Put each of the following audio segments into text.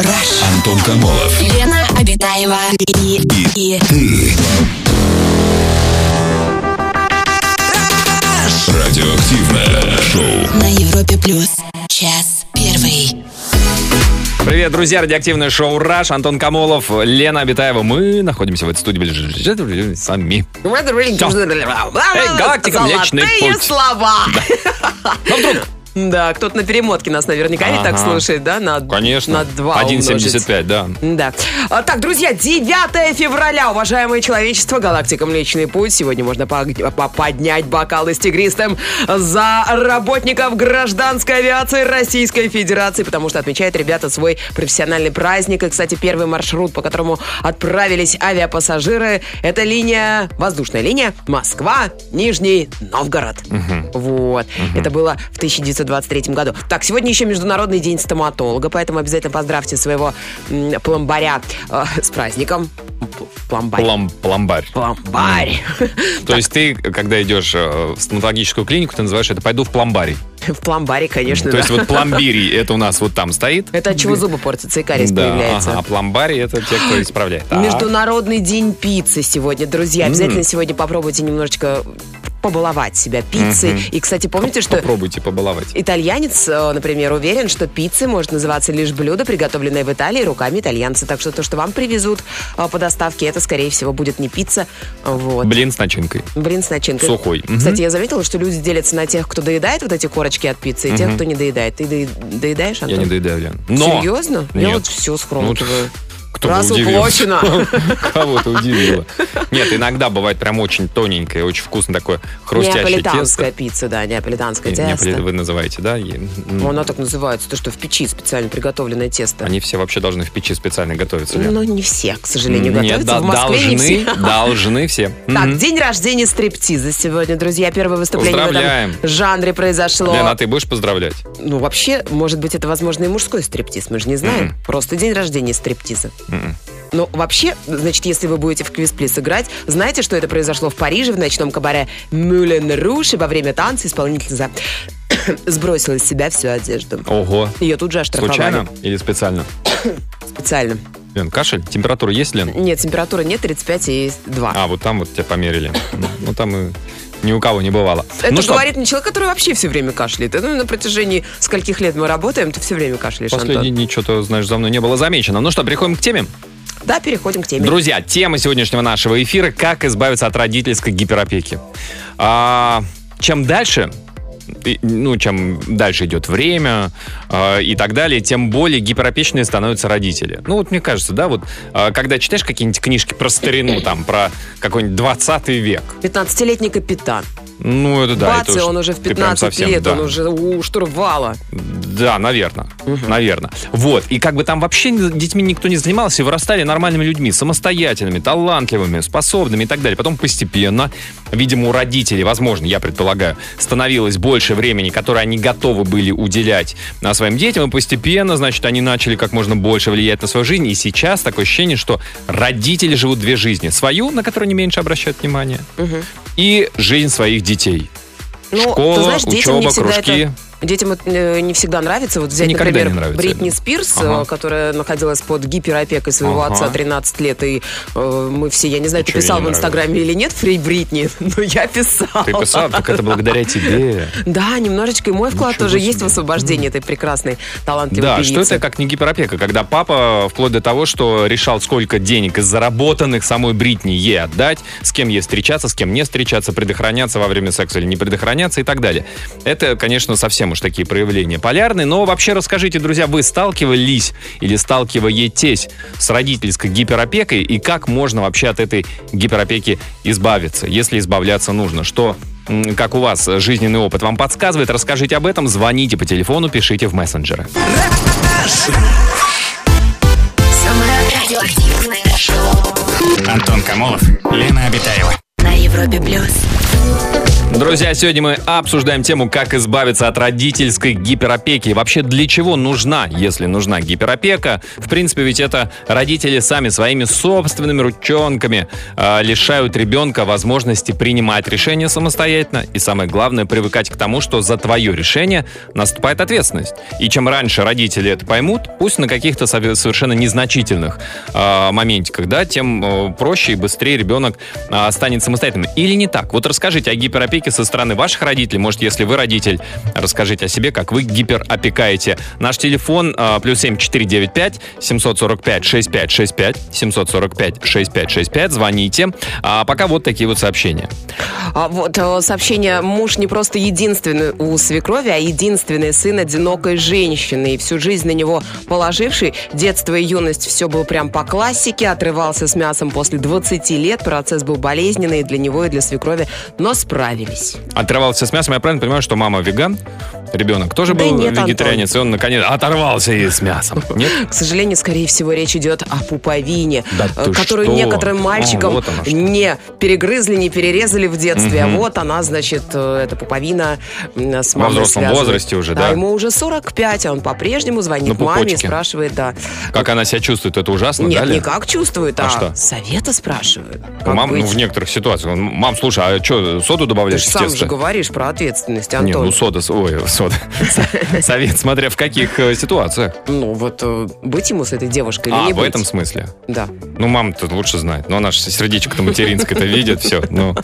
Rush. Антон Камолов. Лена Обитаева и, и, Ты. Радиоактивное шоу. на Европе плюс. Час первый. Привет, друзья, радиоактивное шоу «Раш», Антон Камолов, Лена Обитаева. Мы находимся в этой студии сами. Эй, галактика, Млечный Золотые Путь. слова. Ну, вдруг, Да, кто-то на перемотке нас наверняка ведь так Ага. слушает, да? На, конечно, На 2 1,75, да. Да. А, Так, друзья, 9 февраля, уважаемое человечество, галактика Млечный Путь. Сегодня можно по- поднять бокалы с тигристом за работников гражданской авиации Российской Федерации, потому что отмечают ребята свой профессиональный праздник. И, кстати, первый маршрут, по которому отправились авиапассажиры, это линия, воздушная линия Москва, Нижний Новгород. Вот. Это было в 1923 году. Так, сегодня еще Международный день стоматолога, поэтому обязательно поздравьте своего пломбаря э, с праздником. Пломбарь. Плом- Пломбарь. Пломбарь. То есть ты, когда идешь э, в стоматологическую клинику, ты называешь это «пойду в пломбарий». В пломбаре, конечно, То да. есть вот пломбирий, это у нас вот там стоит. Это от чего зубы портятся и кариес Да, появляется. ага, а пломбарий это те, кто исправляет. Международный день пиццы сегодня, друзья. Обязательно сегодня попробуйте немножечко побаловать себя пиццей. И, кстати, помните, что Попробуйте побаловать. Итальянец, э, например, уверен, что пиццей может называться лишь блюдо, приготовленное в Италии руками итальянца. Так что то, что вам привезут э, по доставке, это, скорее всего, будет не пицца. Вот. Блин с начинкой. Блин с начинкой. Сухой. Мгм. Кстати, я заметила, что люди делятся на тех, кто доедает вот эти корочки от пиццы, и тех, кто не доедает. Ты доедаешь, Я Антон? не доедаю, Лен. Но... Серьезно? Я Нет. вот все схромкиваю. Кто удивился. уплочено. Кого-то удивило. Нет, иногда бывает прям очень тоненькое, очень вкусно такое хрустящее Неаполитанская тесто. пицца, да, неаполитанское Не- тесто. Неаполит- Вы называете, да? М, Оно так называется, то, что в печи специально приготовленное тесто. Они все вообще должны в печи специально готовиться, Лен. Но не все, к сожалению, Нет, готовятся. да, в Москве не должны, все. должны все. Так, день рождения стриптиза сегодня, друзья. Первое выступление в этом жанре произошло. Лен, а ты будешь поздравлять? Ну, вообще, может быть, это, возможно, и мужской стриптиз, мы же не знаем. Просто день рождения стриптиза. Ну, вообще, значит, если вы будете в квиз-плис играть, знаете, что это произошло в Париже в ночном кабаре Мюлен Руш, и во время танца исполнительница сбросила из себя всю одежду. Ого. Ее тут же оштрафовали. Случайно или специально? Специально. Лен, кашель? Температура есть, Лен? Нет, температура нет, 35 и 2. А, вот там вот тебя померили. Ну, Ну, там и ни у кого не бывало. Это ну что, говорит не человек, который вообще все время кашляет. Это, ну, на протяжении скольких лет мы работаем, ты все время кашляешь, дни что-то, знаешь, за мной не было замечено. Ну что, переходим к теме. Да, переходим к теме. Друзья, тема сегодняшнего нашего эфира «Как избавиться от родительской гиперопеки». А, чем дальше, ну, чем дальше идет время а, и так далее, тем более гиперопечные становятся родители. Ну, вот мне кажется, да, вот а, когда читаешь какие-нибудь книжки про старину, там, про какой-нибудь 20 век, 15-летний капитан. ну, это да. Бац, это уж он уже в ты прям 15 совсем, лет, да. он уже у штурвала. Да, наверное. Наверное. Вот. И как бы там вообще детьми никто не занимался, и вырастали нормальными людьми, самостоятельными, талантливыми, способными и так далее. Потом постепенно, видимо, у родителей, возможно, я предполагаю, становилось больше времени, которое они готовы были уделять а, своим детям, и постепенно, значит, они начали как можно больше влиять на свою жизнь. И сейчас такое ощущение, что родители живут две жизни. Свою, на которую они меньше обращают внимание, и жизнь своих детей. Ну, Школа, ты знаешь, учеба, кружки. это... Детям это не всегда нравится. Вот взять, Никогда например, не нравится, Бритни да. Спирс, Ага. э, которая находилась под гиперопекой своего Ага. отца 13 лет, и э, мы все, я не знаю, И ты писал в Инстаграме или нет, Фрей Бритни, но я писал. Ты писал, так это благодаря тебе. Да, немножечко и мой вклад Ничего тоже себе. есть в освобождении этой прекрасной, талантливой Да, певицы. что это как не гиперопека, когда папа вплоть до того, что решал, сколько денег из заработанных самой Бритни ей отдать, с кем ей встречаться, с кем не встречаться, предохраняться во время секса или не предохраняться и так далее. Это, конечно, совсем уж такие проявления полярные, но вообще расскажите, друзья, вы сталкивались или сталкиваетесь с родительской гиперопекой и как можно вообще от этой гиперопеки избавиться, если избавляться нужно? Что как у вас жизненный опыт вам подсказывает, расскажите об этом, звоните по телефону, пишите в мессенджеры. Антон Камолов, Лена Обитаева. на Европе плюс. Друзья, сегодня мы обсуждаем тему, как избавиться от родительской гиперопеки. Вообще, для чего нужна, если нужна гиперопека? В принципе, ведь это родители сами своими собственными ручонками э, лишают ребенка возможности принимать решения самостоятельно. И самое главное, привыкать к тому, что за твое решение наступает ответственность. И чем раньше родители это поймут, пусть на каких-то сове- совершенно незначительных э, моментиках, да, тем э, проще и быстрее ребенок э, станет самостоятельным. Или не так? Вот расскажите о гиперопеке со стороны ваших родителей. Может, если вы родитель, расскажите о себе, как вы гиперопекаете. Наш телефон э, плюс 7495 745 6565 745 6565. Звоните. А пока вот такие вот сообщения. А вот э, сообщение. Муж не просто единственный у свекрови, а единственный сын одинокой женщины. И всю жизнь на него положивший. Детство и юность все было прям по классике. Отрывался с мясом после 20 лет. Процесс был болезненный для него, и для свекрови. Но справились. Отрывался с мясом. Я правильно понимаю, что мама веган? Ребенок тоже Да был нет, вегетарианец, и он наконец оторвался и с мясом. Нет? К сожалению, скорее всего, речь идет о пуповине, Да э, ты которую что? некоторым мальчикам А, вот не перегрызли, не перерезали в детстве. Мгм. А вот она, значит, э, эта пуповина м, с мамой взрослом связана. возрасте уже, да? А ему уже 45, а он по-прежнему звонит маме и спрашивает, да. Как она себя чувствует, это ужасно, Нет, да, Лен? не как чувствует, А а, что? совета Как мам, ну, быть? в некоторых ситуациях. Мам, слушай, а что, соду Ты добавляешь в сам же говоришь про ответственность, Не, Антон. ну сода, ой, сода. Совет, смотря в каких э, ситуациях. Ну, вот э, быть ему с этой девушкой или А, не в этом смысле. Да. Ну, мама-то лучше знает. Но она же сердечко-то материнское-то видит, все. Ну.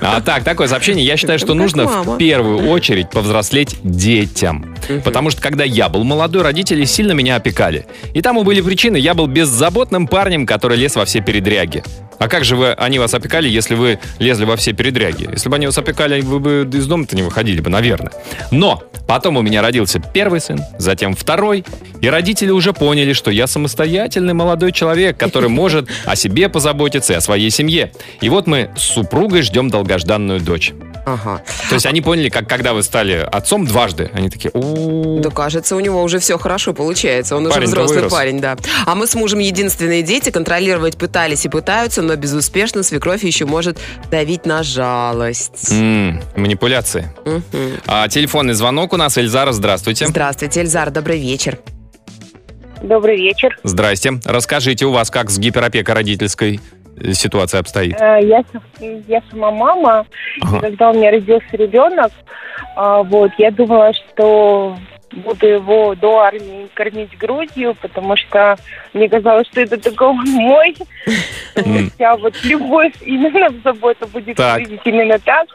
А так, такое сообщение. Я считаю, что Как нужно мама. в первую очередь повзрослеть детям. Потому что, когда я был молодой, родители сильно меня опекали. И тому были причины. Я был беззаботным парнем, который лез во все передряги. А как же вы, они вас опекали, если вы лезли во все передряги? Если бы они вас опекали, вы бы из дома-то не выходили бы, наверное. Но потом у меня родился первый сын, затем второй, и родители уже поняли, что я самостоятельный молодой человек, который может о себе позаботиться и о своей семье. И вот мы с супругой ждем долгожданную дочь. Ага. То есть они поняли, как когда вы стали отцом дважды, они такие, «О, Да, кажется, у него уже все хорошо получается. Он уже Парень-то взрослый вырос. парень, да. А мы с мужем единственные дети, контролировать пытались и пытаются, но безуспешно свекровь еще может давить на жалость. м, манипуляции». А, телефонный звонок у нас. Эльзара, здравствуйте. Здравствуйте, Эльзар, добрый вечер. Добрый вечер. Здрасте. Расскажите, у вас как с гиперопекой родительской ситуация обстоит? Э, Я, я сама мама. Ага. Когда у меня родился ребенок, а, вот, я думала, что буду его до армии кормить грудью, потому что мне казалось, что это он мой. Вся вот любовь именно в заботу будет выглядеть именно так.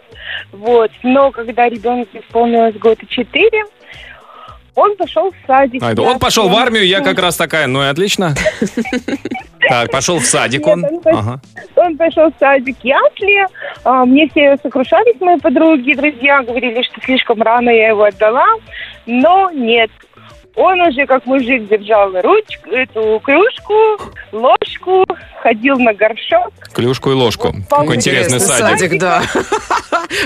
Вот. Но когда ребенку исполнилось год и четыре, он пошел в садик. А, это Я он пошел в армию, я как раз такая, ну и отлично. Так, пошел в садик он. Он пошел- в садик Ясли. А, Мне все сокрушались, мои подруги, друзья, говорили, что слишком рано я его отдала. Но нет. Он уже как мужик держал ручку, эту кружку, ложку, ходил на горшок. Клюшку и ложку. Какой интересный Интересный садик. да.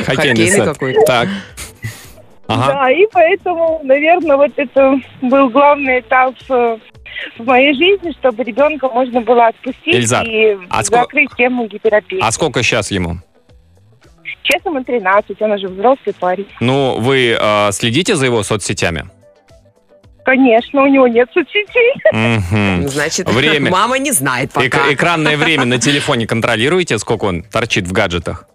Хоккейный сад. какой-то. Так. Ага. Да, и поэтому, наверное, вот это был главный этап э, в моей жизни, чтобы ребенка можно было отпустить Эльзар, и а закрыть тему гиперопеки. А сколько сейчас ему? Честно, ему 13, он уже взрослый парень. Ну, вы э, следите за его соцсетями? Конечно, у него нет соцсетей. Мгм. Значит, Время. мама не знает пока. Эк- экранное время на телефоне контролируете, сколько он торчит в гаджетах?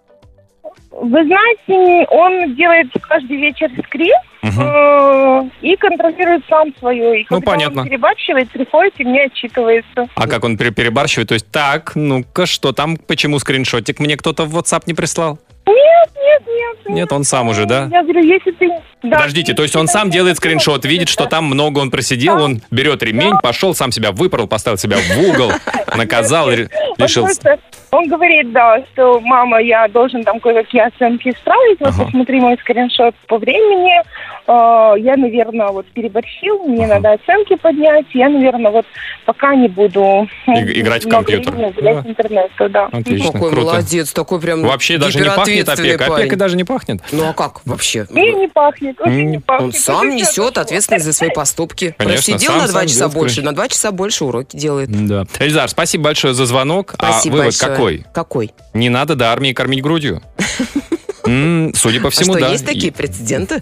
Вы знаете, он делает каждый вечер скрин Мгм. э, и контролирует сам свое. И Ну, когда понятно. он перебарщивает, приходит и мне отчитывается. А как он пере- перебарщивает? То есть, так, ну-ка, что там, почему скриншотик мне кто-то в WhatsApp не прислал? Нет, нет, нет. Нет, он сам уже, да? Я говорю, если ты... Да, Подождите, то есть он сам делает скриншот, видит, что там много он просидел, он берет ремень, пошел, сам себя выпорол, поставил себя в угол, наказал, лишился. Он говорит, да, что мама, я должен там кое-какие оценки исправить. Вот Ага. посмотри мой скриншот по времени. Э, Я, наверное, вот переборщил, мне Ага. надо оценки поднять. Я, наверное, вот пока не буду И- играть в компьютер. времени Да. интернету, да. Отлично, Какой круто. молодец, такой прям Вообще даже не пахнет опека. парень. Опека даже не пахнет. Ну а как вообще? И не пахнет, очень не. Он сам несет ответственность за свои поступки. Конечно, Просидел сам- на два часа делает больше, на два часа больше уроки делает. Да. Эльзар, спасибо большое за звонок. Спасибо а вывод большое. какой? Какой? Не надо до армии кормить грудью. М, Судя по А всему, что, да. есть такие прецеденты?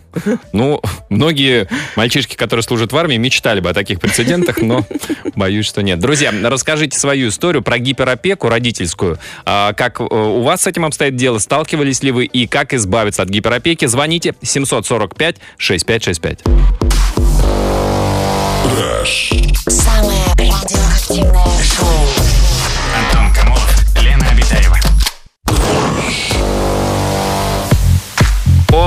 Ну, многие мальчишки, которые служат в армии, мечтали бы о таких прецедентах, но боюсь, что нет. Друзья, расскажите свою историю про гиперопеку родительскую. А, Как э, у вас с этим обстоит дело? Сталкивались ли вы и как избавиться от гиперопеки? Звоните 745-6565. Самое радиоактивное шоу.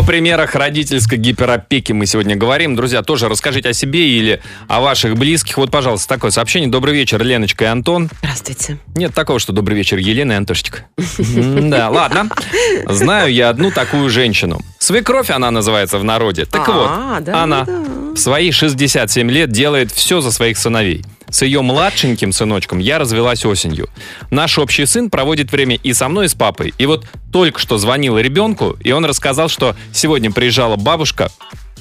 О примерах родительской гиперопеки мы сегодня говорим. Друзья, тоже расскажите о себе или о ваших близких. Вот, пожалуйста, такое сообщение. Добрый вечер, Леночка и Антон. Здравствуйте. Нет такого, что добрый вечер, Елена и Антошечка. Да, ладно. Знаю я одну такую женщину. Свекровь она называется в народе. Так А, вот, да, она в свои 67 лет делает все за своих сыновей. С ее младшеньким сыночком я развелась осенью. Наш общий сын проводит время и со мной, и с папой. И вот только что звонила ребенку, и он рассказал, что сегодня приезжала бабушка,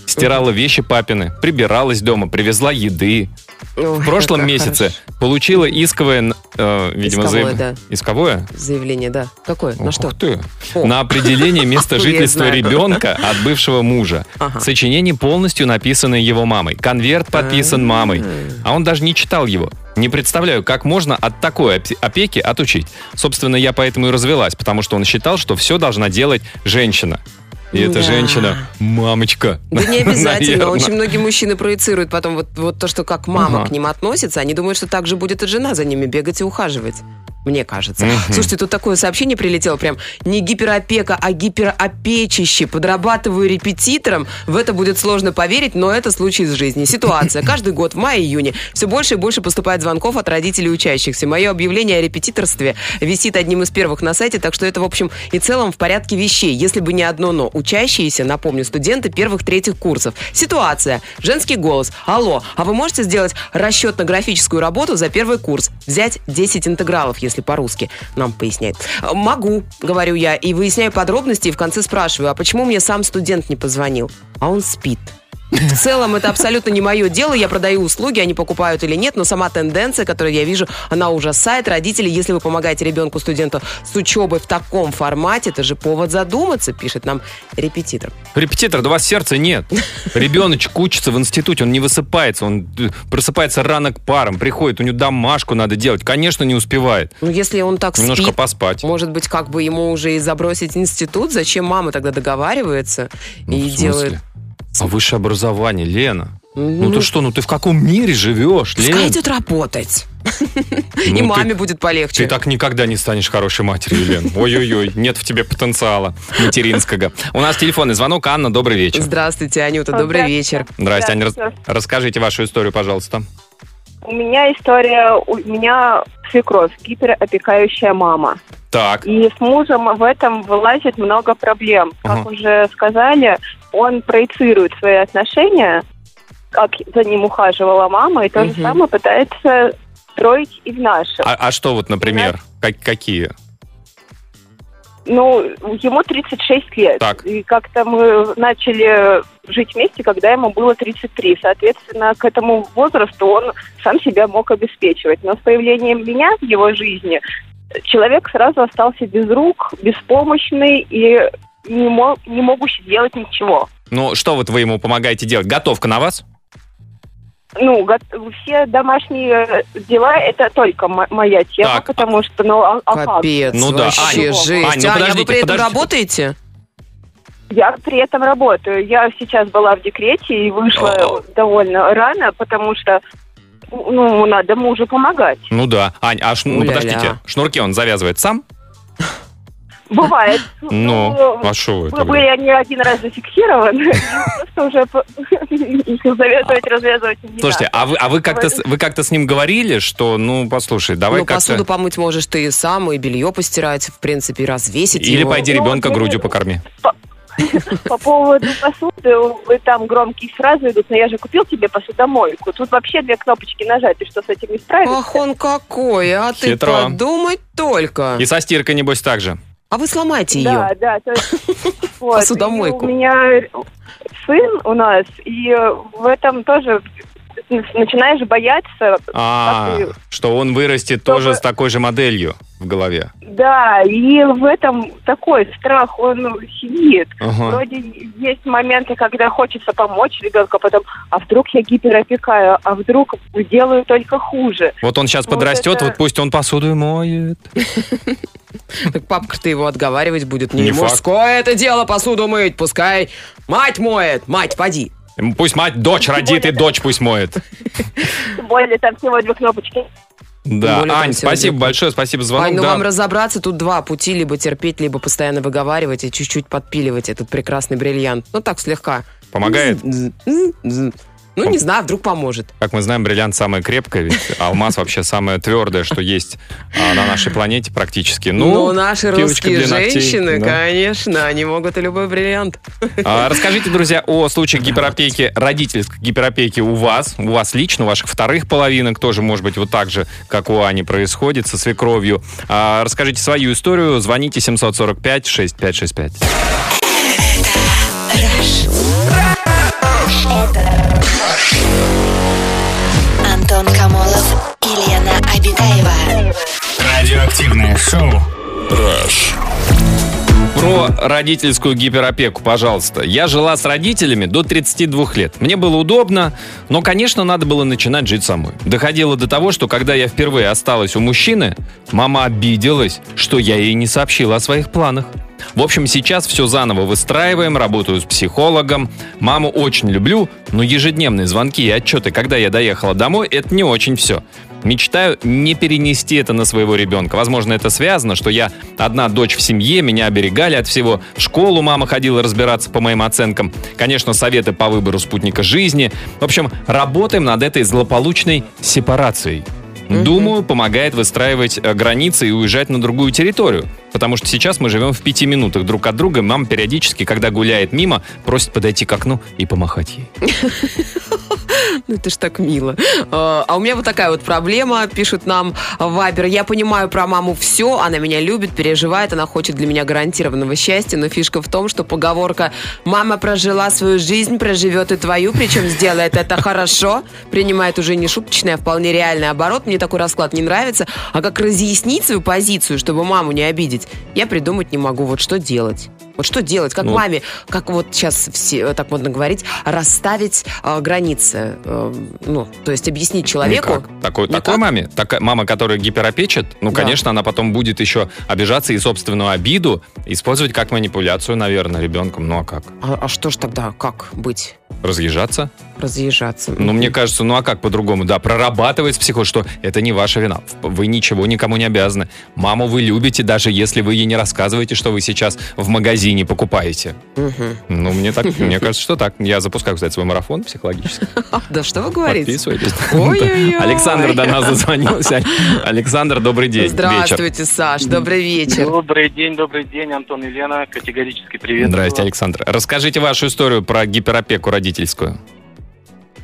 стирала вещи папины, прибиралась дома, привезла еды. Ой, В прошлом месяце хорошо. получила исковое, э, видимо, Исковое, заяв- да. Исковое? Заявление, да. Какое? На Ух что? ты. О. На определение места жительства ребенка от бывшего мужа. Ага. Сочинение полностью написанное его мамой. Конверт подписан мамой. А он даже не читал его. Не представляю, как можно от такой опе- опеки отучить. Собственно, я поэтому и развелась, потому что он считал, что все должна делать женщина. И эта Да. женщина мамочка. Да не обязательно. Наверно. Очень многие мужчины проецируют потом вот, вот то, что как мама Ага. к ним относится. Они думают, что так же будет и жена за ними бегать и ухаживать. Мне кажется. Слушайте, тут такое сообщение прилетело прям не гиперопека, а гиперопечище. Подрабатываю репетитором. В это будет сложно поверить, но это случай из жизни. Ситуация. Каждый год в мае-июне все больше и больше поступает звонков от родителей учащихся. Мое объявление о репетиторстве висит одним из первых на сайте, так что это, в общем и целом в порядке вещей. Если бы не одно но. Учащиеся, напомню, студенты первых-третьих курсов. Ситуация. Женский голос. Алло, а вы можете сделать расчетно-графическую работу за первый курс? Взять 10 интегралов, если по-русски. Нам поясняет. Могу, говорю я, и выясняю подробности, и в конце спрашиваю, а почему мне сам студент не позвонил? А он спит. В целом это абсолютно не мое дело. Я продаю услуги, они покупают или нет, но сама тенденция, которую я вижу, она ужасает родителей. Если вы помогаете ребенку, студенту с учебой в таком формате, это же повод задуматься, пишет нам репетитор. Репетитор, да у вас сердца нет. Ребеночек учится в институте, он не высыпается, он э, просыпается рано к парам, приходит, у него домашку надо делать. Конечно, не успевает. Ну, если он так Немножко спит, поспать. может быть, как бы ему уже и забросить институт? Зачем мама тогда договаривается Ну, и делает... А высшее образование, Лена. Ну, Ну, ты что, ну ты в каком мире живешь, Пускай Лен? идет работать. Ну, И ты- маме будет полегче. Ты так никогда не станешь хорошей матерью, Лен. Ой-ой-ой, нет в тебе потенциала материнского. У нас телефонный звонок. Анна, добрый вечер. Здравствуйте, Анюта, добрый вечер. Здрасте, Аня, расскажите вашу историю, пожалуйста. У меня история, у меня свекровь, гиперопекающая мама. Так, И с мужем в этом вылазит много проблем. Как Ага. уже сказали, он проецирует свои отношения, как за ним ухаживала мама, и то же самое пытается строить и в нашем. а, а что вот, например, как- какие? Ну, ему 36 лет. Так. И как-то мы начали жить вместе, когда ему было 33. Соответственно, к этому возрасту он сам себя мог обеспечивать. Но с появлением меня в его жизни человек сразу остался без рук, беспомощный и не, мог, не могущий делать ничего. Ну, что вот вы ему помогаете делать? Готовка на вас? Ну, го- все домашние дела это только мо- моя тема, Так. потому что, ну, а, а как? Капец, Ну да, вообще Ань, жесть. Ань, ну Аня, вы при этом подождите. работаете? Я при этом работаю. Я сейчас была в декрете и вышла О. довольно рано, потому что ну, надо мужу помогать. Ну да. Ань, а ш- ну, подождите, шнурки он завязывает сам? Бывает. Ну, а что вы были они один раз зафиксированы, просто уже их завязывать, развязывать не Слушайте, а вы, а вы как-то с- вы как-то с ним говорили, что, ну, послушай, давай ну, как-то... посуду помыть можешь ты и сам, и белье постирать, в принципе, и развесить Или пойди Ну, ребенка грудью покорми. По поводу посуды, вы там громкие фразы идут, но я же купил тебе посудомойку. Тут вообще две кнопочки нажать, ты что, с этим не справишься? Ах, он какой, а ты подумать только. И со стиркой, небось, так же. А вы сломайте ее. Да, да. то есть, вот, Посудомойку. У меня сын у нас, и в этом тоже начинаешь бояться. А, что он вырастет тоже с такой же моделью. В голове. Да, и в этом такой страх, он сидит. Ага. Вроде есть моменты, когда хочется помочь ребенку, а потом, а вдруг я гиперопекаю, а вдруг сделаю только хуже. Вот он сейчас Вот подрастет, это- вот пусть он посуду и моет. Так папка-то его отговаривать будет. Не, Не факт. мужское это дело посуду мыть. Пускай мать моет. Мать, поди. Пусть мать дочь родит, и дочь пусть моет. Более там всего две кнопочки. Да, более, Ань, спасибо две- большое, спасибо за Ань, звонок. ну Да. вам разобраться, тут два пути. Либо терпеть, либо постоянно выговаривать и чуть-чуть подпиливать этот прекрасный бриллиант. Ну так, слегка. Помогает? Ну, не знаю, вдруг поможет. Как мы знаем, бриллиант самое крепкое, ведь алмаз вообще самое твердое, что есть а, на нашей планете практически. Ну, Ну, наши русские женщины, конечно, они могут и любой бриллиант. А, Расскажите, друзья, о случаях гиперопеки, родительской гиперопеки у вас, у вас лично, у ваших вторых половинок тоже, может быть, вот так же, как у Ани происходит со свекровью. А, Расскажите свою историю, звоните 745-6565. Антон Камолов и Лена Обитаева. Радиоактивное шоу. Про родительскую гиперопеку, пожалуйста. Я жила с родителями до 32 лет. Мне было удобно, но, конечно, надо было начинать жить самой. Доходило до того, что когда я впервые осталась у мужчины, мама обиделась, что я ей не сообщила о своих планах. В общем, сейчас все заново выстраиваем, работаю с психологом. Маму очень люблю, но ежедневные звонки и отчеты, когда я доехала домой, это не очень все. Мечтаю не перенести это на своего ребенка. Возможно, это связано, что я одна дочь в семье, меня оберегали от всего. В школу мама ходила разбираться по моим оценкам. Конечно, советы по выбору спутника жизни. В общем, работаем над этой злополучной сепарацией. Думаю, помогает выстраивать э, границы и уезжать на другую территорию. Потому что сейчас мы живем в пяти минутах друг от друга. Мама периодически, когда гуляет мимо, просит подойти к окну и помахать ей. Ну, это ж так мило. А а у меня вот такая вот проблема, пишут нам Вайбер. Я понимаю про маму все, она меня любит, переживает, она хочет для меня гарантированного счастья, но фишка в том, что поговорка «мама прожила свою жизнь, проживет и твою, причем сделает это хорошо», принимает уже не шуточный, а вполне реальный оборот. Мне такой расклад не нравится. А как разъяснить свою позицию, чтобы маму не обидеть, я придумать не могу. Вот что делать? Вот что делать? Как Ну, маме, как вот сейчас все, э, так модно говорить, расставить э, границы? Э, ну, то есть объяснить человеку. Никак. Такой, Никак? такой маме, такая мама, которая гиперопечит, ну, Да. конечно, она потом будет еще обижаться и собственную обиду использовать как манипуляцию, наверное, ребенком. Ну, а как? А, а что ж тогда, как быть? Разъезжаться? Разъезжаться? Ну, мне кажется, ну а как по-другому? Да, прорабатывать с психо, что это не ваша вина. Вы ничего никому не обязаны. Маму вы любите, даже если вы ей не рассказываете, что вы сейчас в магазине покупаете. Мгм. Ну, мне так, мне кажется, что так. Я запускаю, кстати, свой марафон психологический. Да что вы говорите? Подписывайтесь. Ой-ой-ой. Александр до нас дозвонился. Александр, добрый день. Здравствуйте, Саш, добрый вечер. Добрый день, добрый день, Антон и Лена. Категорически привет. Здрасте, Александр. Расскажите вашу историю про гиперопеку родительскую.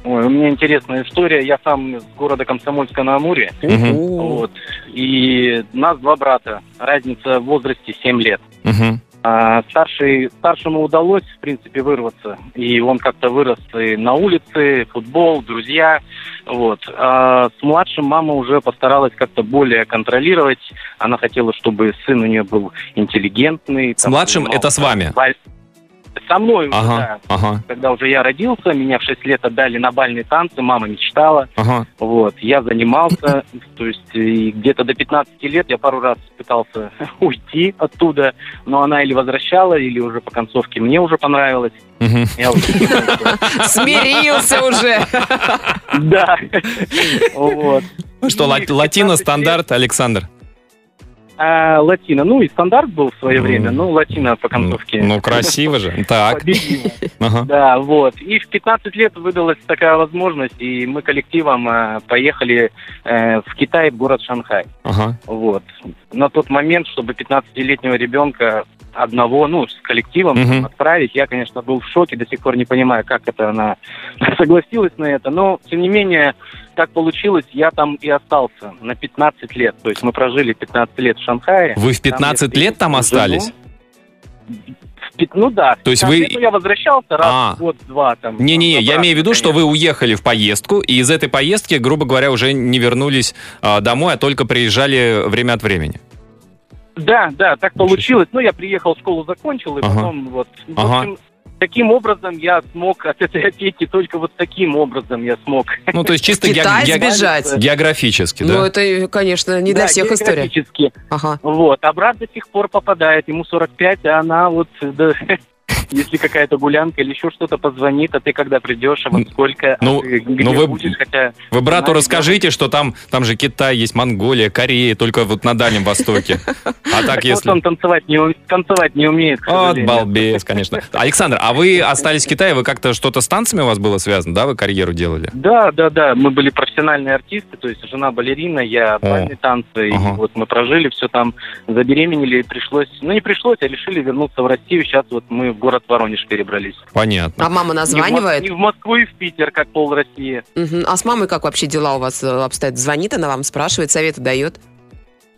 Ой, у меня интересная история. Я сам из города Комсомольска на Амуре. Мгм. О, Вот. И нас два брата. Разница в возрасте 7 лет. Мгм. А старший, старшему удалось, в принципе, вырваться. И он как-то вырос и на улице, футбол, друзья. Вот. А с младшим мама уже постаралась как-то более контролировать. Она хотела, чтобы сын у нее был интеллигентный. С младшим это с вами? Со мной уже, Ага, да. ага, Когда уже я родился, меня в 6 лет отдали на бальные танцы, мама мечтала. ага. Вот, я занимался, то есть где-то до 15 лет я пару раз пытался уйти оттуда, но она или возвращала, или уже по концовке мне уже понравилось. Уже- Смирился уже. Да. Вот. Что, латино 15 лет- стандарт, Александр? А, Латино, ну и стандарт был в свое время, ну латино по концовке. Ну, красиво же. Так. Да, вот. И в 15 лет выдалась такая возможность, и мы коллективом э, поехали э, в Китай, в город Шанхай. Вот. На тот момент, чтобы 15-летнего ребенка одного, ну, с коллективом Мгм. отправить, я, конечно, был в шоке, до сих пор не понимаю, как это она согласилась на это, но, тем не менее, так получилось, я там и остался на 15 лет, то есть мы прожили 15 лет в Шанхае. Вы в Там я 15 лет там встретил остались? жену. Пят- Ну да. То есть 15 вы- лет, ну, я возвращался раз А. в год-два там. Не-не-не, я имею в виду, что вы уехали в поездку, и из этой поездки, грубо говоря, уже не вернулись а, домой, а только приезжали время от времени. Да, да, так получилось. Ну, я приехал, школу закончил, и Ага. потом вот... В Ага. общем, таким образом я смог от этой опеки, только вот таким образом я смог. Ну, то есть чисто Китай ге- сбежать. географически, Ну, да? это, конечно, не для Да, всех история. географически. Ага. Вот, а брат до сих пор попадает, ему 45, а она вот, да, если какая-то гулянка или еще что-то позвонит, а ты когда придешь, а вот сколько, ну, а ты где ну вы- будешь, хотя... Вы брату Знаете, расскажите, что там, там же Китай есть, Монголия, Корея, только вот на Дальнем Востоке. А так если... он танцевать не, у- танцевать не умеет, Вот балбес, конечно. Александр, а вы остались в Китае, вы как-то что-то с танцами у вас было связано, да? Вы карьеру делали? Да, да, да, мы были профессиональные артисты, то есть жена балерина, я бальные танцы, и вот мы прожили все там, забеременели, пришлось, ну не пришлось, а решили вернуться в Россию, сейчас вот мы в город Воронеж перебрались. Понятно. А мама Не в Мос- названивает? Не в Москву и в Питер, как пол России. Мгм. А с мамой как вообще дела у вас э, обстоят? Звонит она вам, спрашивает, советы дает?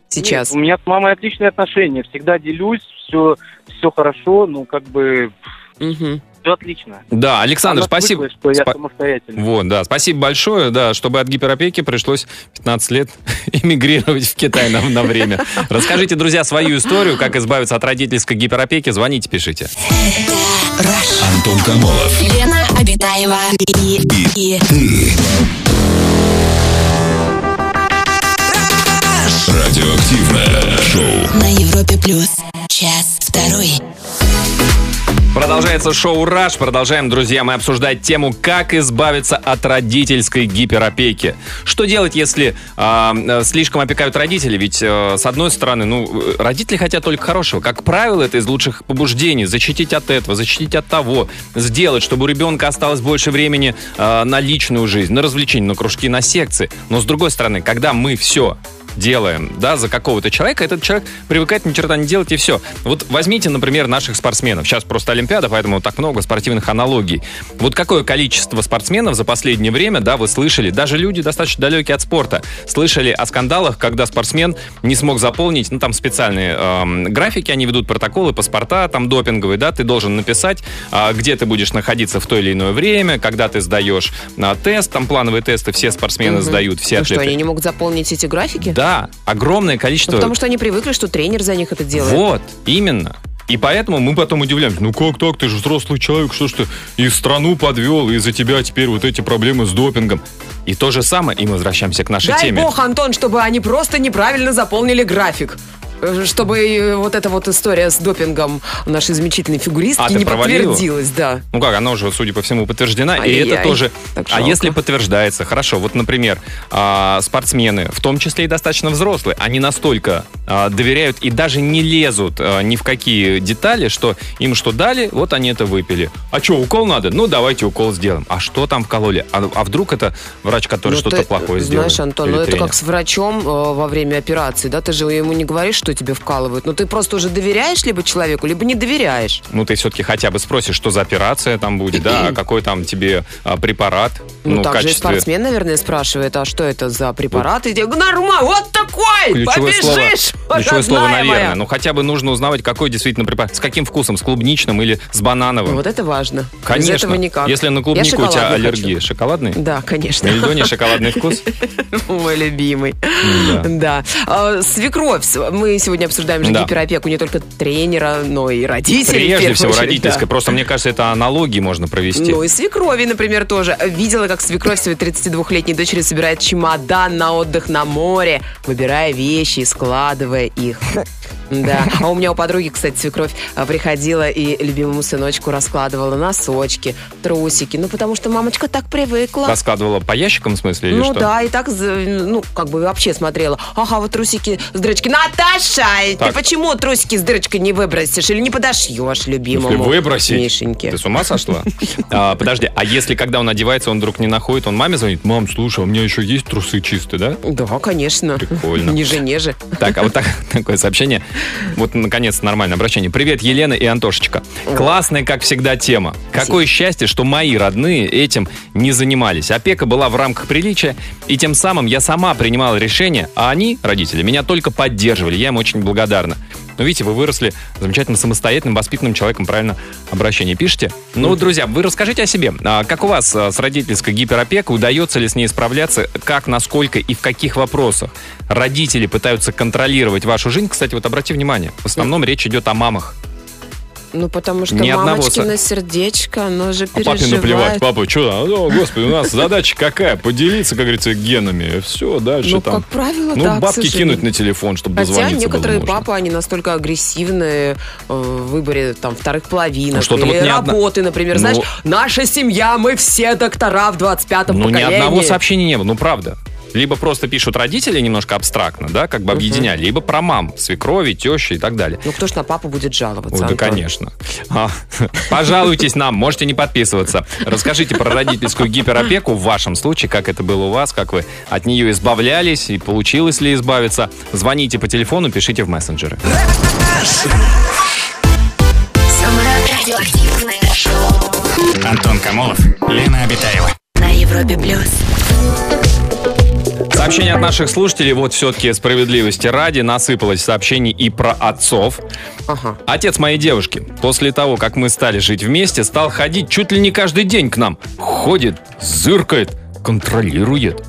Сейчас. Нет, у меня с мамой отличные отношения, всегда делюсь, все, все хорошо, ну как бы Мгм. Все отлично. Да, Александр, Она спасибо. слышала, что я Спа- самостоятельный. Вот, да, спасибо большое, да, чтобы от гиперопеки пришлось 15 лет эмигрировать в Китай на, на время. Расскажите, друзья, свою историю, как избавиться от родительской гиперопеки, звоните, пишите. Антон Камолов. Лена Обитаева и, и Радиоактивное шоу. на Европе плюс. Час второй. Продолжается шоу «Раш». Продолжаем, друзья, мы обсуждать тему, как избавиться от родительской гиперопеки. Что делать, если а, э, слишком опекают родители? Ведь, э, с одной стороны, ну, э, родители хотят только хорошего. Как правило, это из лучших побуждений. Защитить от этого, защитить от того. Сделать, чтобы у ребенка осталось больше времени э, на личную жизнь, на развлечения, на кружки, на секции. Но, с другой стороны, когда мы все делаем, да, за какого-то человека, этот человек привыкает ни черта не делать и все. Вот возьмите, например, наших спортсменов. Сейчас просто Олимпиада, поэтому так много спортивных аналогий. Вот какое количество спортсменов за последнее время, да, вы слышали, даже люди достаточно далекие от спорта, слышали о скандалах, когда спортсмен не смог заполнить, ну, там специальные эм, графики, они ведут протоколы, паспорта, там допинговые, да, ты должен написать, а, где ты будешь находиться в то или иное время, когда ты сдаешь а, тест, там плановые тесты все спортсмены Мгм. сдают, все Ну что, атлеты. они не могут заполнить эти графики? Да, огромное Ну, количество. потому что они привыкли, что тренер за них это делает. Вот, именно. И поэтому мы потом удивляемся, ну как так, ты же взрослый человек, что ж ты и страну подвел, и из-за тебя теперь вот эти проблемы с допингом. И то же самое, и мы возвращаемся к нашей Дай теме. бог, Антон, чтобы они просто неправильно заполнили график. Э, Чтобы э, вот эта вот история с допингом нашей замечательной фигуристки А, не провалила? подтвердилась, да. Ну как, она уже, судя по всему, подтверждена, и Ай-яй-яй, это тоже. А если подтверждается, хорошо, вот, например, а, спортсмены, в том числе и достаточно взрослые, они настолько а, доверяют и даже не лезут а, ни в какие детали, что им что дали, вот они это выпили. А что, укол надо? Ну, давайте укол сделаем. А что там вкололи? А, а вдруг это врач, который Ну, что-то плохое сделал? Знаешь, Антон, ну это как с врачом э, во время операции, да? Ты же ему не говоришь, что тебе вкалывают. Но ты просто уже доверяешь либо человеку, либо не доверяешь. Ну, ты все-таки хотя бы спросишь, что за операция там будет, да, какой там тебе а, препарат. Ну, в так же и качестве- спортсмен, наверное, спрашивает, а что это за препарат? И тебе, нормально, вот такой, Ключевое слово, побежишь, ключевое слово, наверное. моя». Ну, хотя бы нужно узнавать, какой действительно препарат. С каким вкусом? С клубничным или с банановым? Вот это важно. Конечно. Без этого никак. Если на клубнику у тебя аллергия. хочу. Шоколадный? Да, конечно. Мельдоний шоколадный вкус? Мой любимый. Да. Да. А, Свекровь. Мы сегодня обсуждаем же Да. гиперопеку не только тренера, но и родителей. Прежде всего очередь, родительская. да. Просто мне кажется, это аналогии можно провести. Ну и свекрови, например, тоже. Видела, как свекровь своей 32-летней дочери собирает чемодан на отдых на море, выбирая вещи и складывая их. Да. А у меня у подруги, кстати, свекровь а, приходила и любимому сыночку раскладывала носочки, трусики. Ну, потому что мамочка так привыкла. Раскладывала по ящикам, в смысле, или ну что? да, и так, ну, как бы вообще смотрела. Ага, вот трусики с дырочкой. Наташа, Так. ты почему трусики с дырочкой не выбросишь или не подошьешь любимому Если выбросить, Мишеньке? ты с ума сошла? А, подожди, а если когда он одевается, он вдруг не находит, он маме звонит, мам, слушай, а у меня еще есть трусы чистые, да? Да, конечно. Прикольно. Не жене же. Так, а вот так, такое сообщение. Вот, наконец, нормальное обращение. Привет, Елена и Антошечка. Классная, как всегда, тема. Какое счастье, что мои родные этим не занимались. Опека была в рамках приличия, и тем самым я сама принимала решение, а они, родители, меня только поддерживали. Я им очень благодарна. Но видите, вы выросли замечательно самостоятельным, воспитанным человеком, правильно обращение пишете. Ну, друзья, вы расскажите о себе. А, Как у вас а, с родительской гиперопекой? Удается ли с ней справляться? Как, насколько и в каких вопросах родители пытаются контролировать вашу жизнь? Кстати, вот обрати внимание, в основном речь идет о мамах. Ну, потому что Ни одного мамочкино сердечко, оно же А папе переживает. наплевать, папа, что? Ну, господи, у нас задача какая? Поделиться, как говорится, генами. Все, дальше Ну, там. как правило, ну, да, бабки кинуть на телефон, чтобы Хотя дозвониться некоторые было папы, они настолько агрессивные э, в выборе там вторых половинок Ну, что-то или вот ни одна- работы, например. Ну- Знаешь, наша семья, мы все доктора в 25-м Ну, ни поколении. одного сообщения не было, ну, правда. Либо просто пишут родители немножко абстрактно, да, как бы объединяя, либо про мам, свекрови, тещи и так далее. Ну, кто ж на папу будет жаловаться, Ой, да, конечно. А, Пожалуйтесь нам, можете не подписываться. Расскажите про родительскую гиперопеку в вашем случае, как это было у вас, как вы от нее избавлялись и получилось ли избавиться. Звоните по телефону, пишите в мессенджеры. Самое радиоактивное шоу Антон Камолов, Лена Обитаева. на Европе плюс. Сообщение от наших слушателей, вот все-таки справедливости ради, насыпалось сообщений и про отцов. Ага. Отец моей девушки, после того, как мы стали жить вместе, стал ходить чуть ли не каждый день к нам. Ходит, зыркает, контролирует.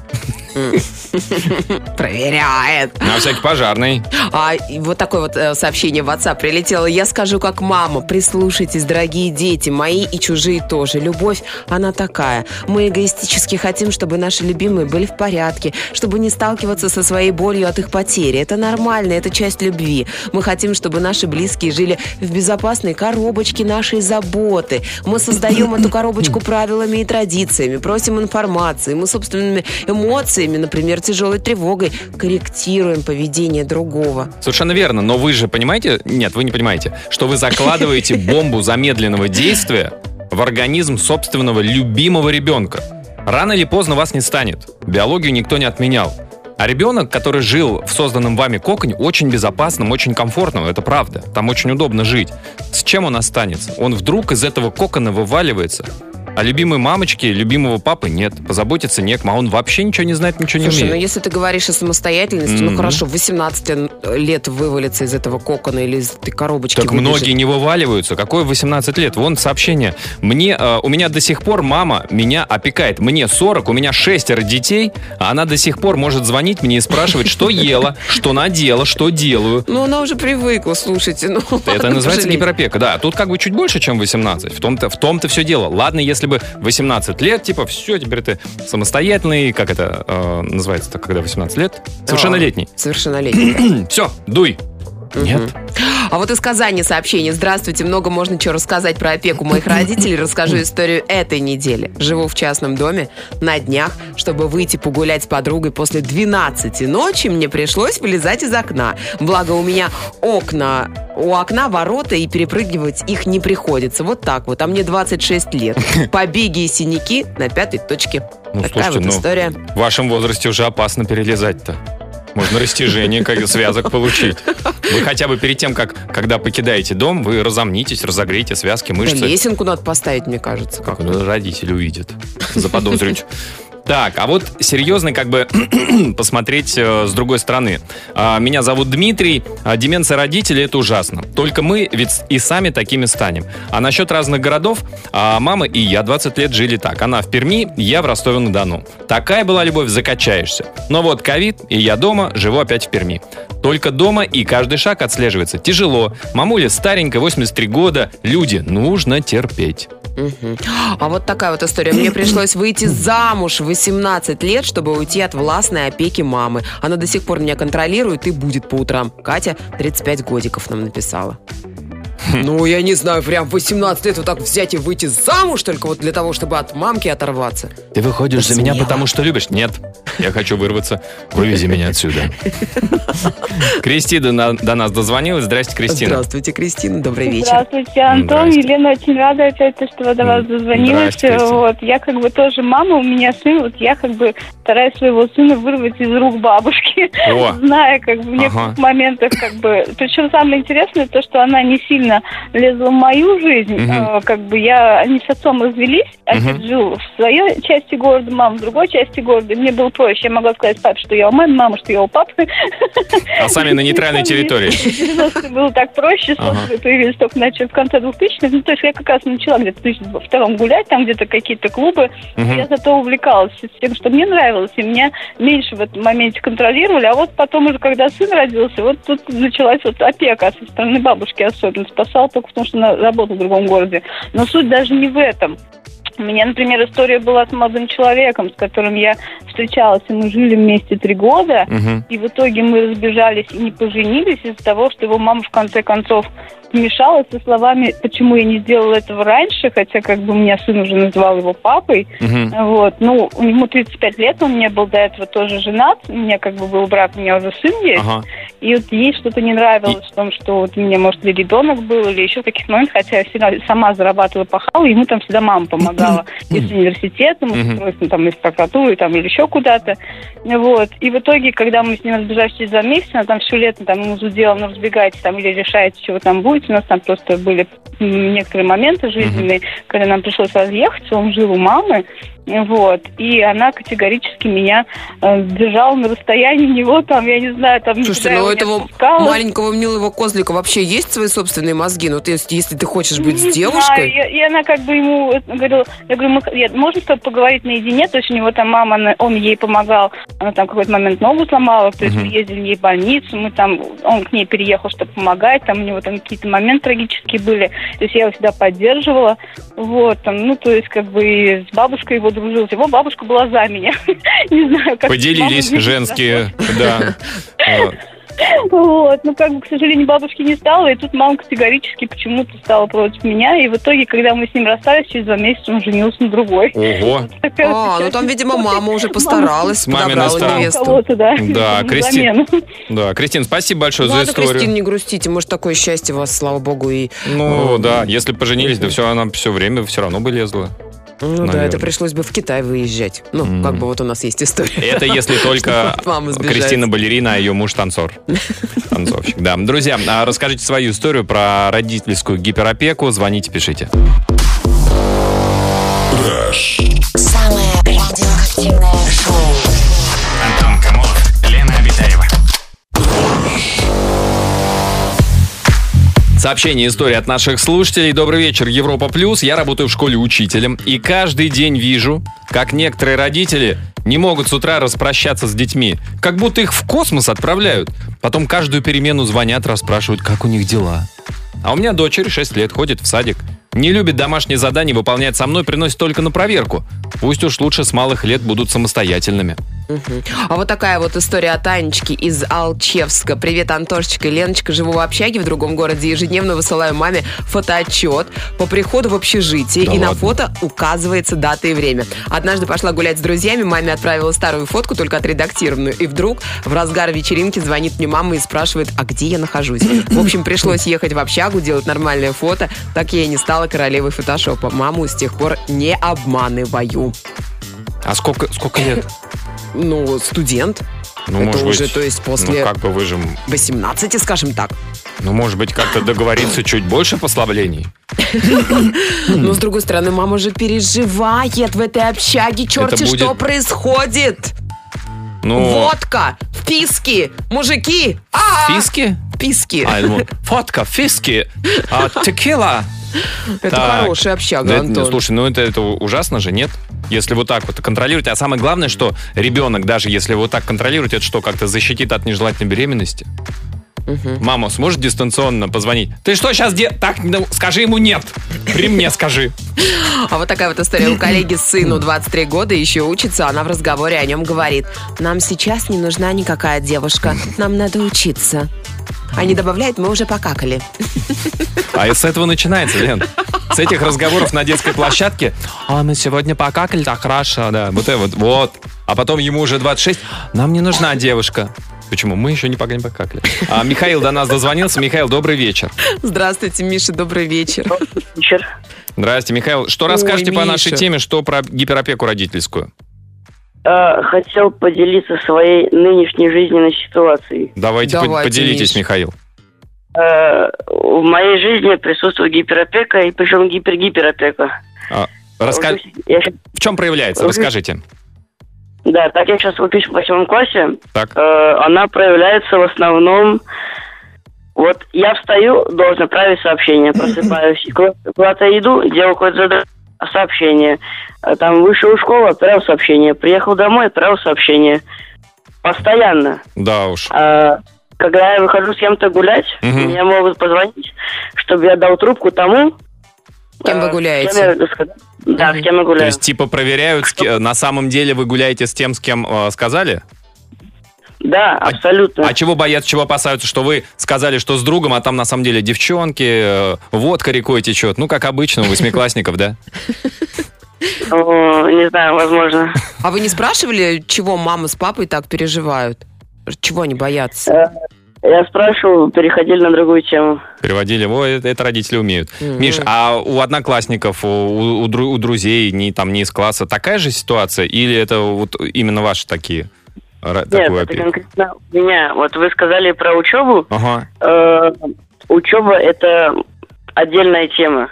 Проверяет. На всякий пожарный. А вот такое вот э, сообщение в WhatsApp прилетело. Я скажу как мама. Прислушайтесь, дорогие дети, мои и чужие тоже. Любовь, она такая. Мы эгоистически хотим, чтобы наши любимые были в порядке, чтобы не сталкиваться со своей болью от их потери. Это нормально, это часть любви. Мы хотим, чтобы наши близкие жили в безопасной коробочке нашей заботы. Мы создаем эту коробочку правилами и традициями, просим информации. Мы собственными эмоциями, например, тяжелой тревогой, корректируем поведение другого. Совершенно верно, но вы же понимаете, нет, вы не понимаете, что вы закладываете бомбу замедленного действия в организм собственного любимого ребенка. Рано или поздно вас не станет. Биологию никто не отменял. А ребенок, который жил в созданном вами коконе, очень безопасном, очень комфортном, это правда. Там очень удобно жить. С чем он останется? Он вдруг из этого кокона вываливается. А любимой мамочки, любимого папы нет. Позаботиться некому, а он вообще ничего не знает, ничего не Слушай, ну умеет. если ты говоришь о самостоятельности, ну Мгм. хорошо, в 18 лет вывалиться из этого кокона или из этой коробочки Так выбежит. многие не вываливаются. Какое 18 лет? Вон сообщение. Мне, э, у меня до сих пор мама меня опекает. Мне 40, у меня шестеро детей, а она до сих пор может звонить мне и спрашивать, что ела, что надела, что делаю. Ну, она уже привыкла, слушайте. Ну, Это называется гиперопека. Да, тут как бы чуть больше, чем 18. В том-то, в том-то все дело. Ладно, если бы 18 лет, типа, все, теперь ты самостоятельный, как это э, называется-то, когда 18 лет? Совершеннолетний. А, Совершеннолетний. Все, дуй. Нет. А вот из Казани сообщение. Здравствуйте, много можно чего рассказать про опеку моих родителей. Расскажу историю этой недели. Живу в частном доме на днях. Чтобы выйти погулять с подругой после 12 ночи, мне пришлось вылезать из окна. Благо у меня окна, у окна ворота, и перепрыгивать их не приходится. Вот так вот. А мне 26 лет. Побеги и синяки на пятой точке. Ну, Такая слушайте, вот ну, история. В вашем возрасте уже опасно перелезать-то. Можно растяжение как связок получить. Вы хотя бы перед тем, как, когда покидаете дом, вы разомнитесь, разогрейте связки, Да, мышцы. лесенку надо поставить, мне кажется. Как ну, родители увидят, заподозрить. Так, а вот серьезно как бы посмотреть э, с другой стороны. А, меня зовут Дмитрий. А, деменция родителей это ужасно. Только мы ведь и сами такими станем. А насчет разных городов, а, мама и я 20 лет жили так. Она в Перми, я в Ростове-на-Дону. Такая была любовь, закачаешься. Но вот ковид, и я дома, живу опять в Перми. Только дома и каждый шаг отслеживается. Тяжело. Мамуля старенькая, 83 года. Люди, нужно терпеть. А вот такая вот история. Мне пришлось выйти замуж в 18 лет, чтобы уйти от властной опеки мамы. Она до сих пор меня контролирует и будет по утрам. Катя 35 годиков нам написала. Ну, я не знаю, прям в 18 лет вот так взять и выйти замуж только вот для того, чтобы от мамки оторваться. Ты выходишь за меня, Смело. потому что любишь? Нет. Я хочу вырваться. Вывези меня отсюда. Кристина на- до нас дозвонилась. Здрасте, Кристина. Здравствуйте, Кристина, добрый вечер. Здравствуйте, Антон. Елена, очень рада опять, то, что вы до вас дозвонилась. Вот, я как бы тоже мама, у меня сын, вот я как бы стараюсь своего сына вырвать из рук бабушки, зная как бы в некоторых моментах как бы. Причем самое интересное то, что она не сильно лезла в мою жизнь. Э, Как бы я они с отцом развелись, отец Мгм. жил в своей части города, мама в другой части города. Мне было проще. Я могла сказать папе, что я у мамы, мама, что я у папы. А сами на нейтральной территории. Было так проще, сотовые появились только в конце 2000-х. Ну, то есть я как раз начала где-то в 2002 гулять, там где-то какие-то клубы. Я зато увлекалась тем, что мне нравилось, и меня меньше в этом моменте контролировали. А вот потом уже, когда сын родился, вот тут началась вот опека со стороны бабушки особенно. Спасала только потому, что она работала в другом городе. Но суть даже не в этом. У меня, например, история была с молодым человеком, с которым я встречалась, и мы жили вместе три года. Мгм. И в итоге мы разбежались и не поженились из-за того, что его мама в конце концов вмешалась со словами, почему я не сделала этого раньше, хотя как бы у меня сын уже называл его папой. Мгм. Вот, ну, ему 35 лет, он не был до этого тоже женат, у меня как бы был брак, у меня уже сын есть. Ага. И вот ей что-то не нравилось в том, что вот у меня, может, ли ребенок был, или еще каких моментов, хотя я всегда сама зарабатывала, пахала, ему там всегда мама помогала. И с университетом, и с Мгм. устройством там из прокуратуры, там, или еще куда-то. Вот. И в итоге, когда мы с ним разбежались через два месяца, она там все лето там ему зудела, ну, разбегайтесь там или решайте, чего там будет. У нас там просто были некоторые моменты жизненные, когда нам пришлось разъехаться, он жил у мамы, вот, и она категорически меня э, держала на расстоянии него, там, я не знаю, там... Слушайте, ну у этого отпускала. маленького милого козлика вообще есть свои собственные мозги? Ну, ты, если ты хочешь быть с Не девушкой... знаю, и, и она как бы ему говорила, я говорю, мы, я, можно с тобой поговорить наедине? То есть у него там мама, она- он ей помогал, она там в какой-то момент ногу сломала, то есть мы ездили ей в больницу, мы там, он к ней переехал, чтобы помогать, там у него там какие-то моменты трагические были, то есть я его всегда поддерживала, вот, там, ну, то есть как бы с бабушкой его дружилась, его бабушка была за меня, не знаю, как Поделились женские, да. Вот. ну как бы, к сожалению, бабушки не стало, и тут мама категорически почему-то стала против меня, и в итоге, когда мы с ним расстались, через два месяца он женился на другой. Ого. А, ну там, видимо, мама уже постаралась, подобрала невесту. Да. Да, на Кристи- замену. Да, Кристин, спасибо большое за Ладно, историю. Кристин, не грустите, может, такое счастье у вас, слава богу, и... Ну да, если поженились, да все, она все время все равно бы лезла. Ну да, Наверное. это пришлось бы в Китай выезжать. Ну, М. как бы вот у нас есть история. Это если только. Кристина балерина, а ее муж танцор. Танцовщик, да. Друзья, а расскажите свою историю про родительскую гиперопеку. Звоните, пишите. Самое радиоактивное шоу. Сообщение истории от наших слушателей. Добрый вечер, Европа Плюс. Я работаю в школе учителем и каждый день вижу, как некоторые родители не могут с утра распрощаться с детьми. Как будто их в космос отправляют. Потом каждую перемену звонят, расспрашивают, как у них дела. А у меня дочери 6 лет, ходит в садик. Не любит домашние задания выполнять со мной, приносит только на проверку. Пусть уж лучше с малых лет будут самостоятельными. А вот такая вот история от Анечки из Алчевска. Привет, Антошечка и Леночка. Живу в общаге в другом городе. Ежедневно высылаю маме фотоотчет по приходу в общежитие. Да и на ладно? фото указывается дата и время. Однажды пошла гулять с друзьями. Маме отправила старую фотку, только отредактированную. И вдруг в разгар вечеринки звонит мне мама и спрашивает, а где я нахожусь? В общем, пришлось ехать в общагу, делать нормальное фото. Так я и не стала королевой фотошопа. Маму с тех пор не обманываю. А сколько, сколько лет? Ну, студент. Ну, Это может уже, быть, то есть, после- Ну, как бы вы же... 18, скажем так. Ну, может быть, как-то договориться чуть больше послаблений? Но, с другой стороны, мама же переживает в этой общаге. Черти, будет- что происходит? Ну, Водка, вписки, мужики. А, фиски? вписки. А, я думал, фотка, фиски, а, текила. Это так. хорошая общага, Да Антон. слушай, ну это, это ужасно же, нет? Если вот так вот контролировать. А самое главное, что ребенок, даже если вот так контролирует, это что, как-то защитит от нежелательной беременности? Мама сможет дистанционно позвонить? Ты что сейчас де... Так, ну, скажи ему нет. При мне скажи. А вот такая вот история. У коллеги сыну 23 года еще учится, она в разговоре о нем говорит. Нам сейчас не нужна никакая девушка, нам надо учиться. А не добавляет, мы уже покакали. А и с этого начинается, Лен. С этих разговоров на детской площадке. А мы сегодня покакали так хорошо, да. Вот это вот, вот. А потом ему уже 26. Нам не нужна девушка. Почему? Мы еще не погнали покакали. А Михаил до нас дозвонился. Михаил, добрый вечер. Здравствуйте, Миша, добрый вечер. вечер. Здрасте, Михаил. Что Ой, расскажете по Миша. нашей теме, что про гиперопеку родительскую? Э, хотел поделиться своей нынешней жизненной ситуацией. Давайте, Давайте, поделитесь, Миш. Михаил. Э, в моей жизни присутствует гиперопека, и причем гипер-гиперопека. А, раска- я В чем проявляется? Расскажите. да, так я сейчас учусь в восьмом классе. Так. Э, она проявляется в основном... Вот я встаю, должен отправить сообщение, просыпаюсь, куда- куда-то иду, делаю какое-то задание, сообщение. Э, Там вышел из школы, отправил сообщение. Приехал домой, отправил сообщение. Постоянно. Да уж. А, когда я выхожу с кем-то гулять, Мгм. мне могут позвонить, чтобы я дал трубку тому, Кем вы э, с гуляете? кем я, да, с кем я То гуляю. есть, типа, проверяют, с ке- на самом деле вы гуляете с тем, с кем э, сказали? Да, абсолютно. А чего боятся, чего опасаются, что вы сказали, что с другом, а там на самом деле девчонки, э, водка рекой течет. Ну, как обычно у восьмиклассников, да? О, не знаю, возможно. А вы не спрашивали, чего мама с папой так переживают? Чего они боятся? Э, Я спрашивал, переходили на другую тему. Переводили, ой, это, это родители умеют. Мгм. Миш, а у одноклассников, у, у у друзей, не, там, не из класса, такая же ситуация? Или это вот именно ваши такие? Нет, такое это конкретно у меня. Вот вы сказали про учебу. Ага. Э, учеба это отдельная тема.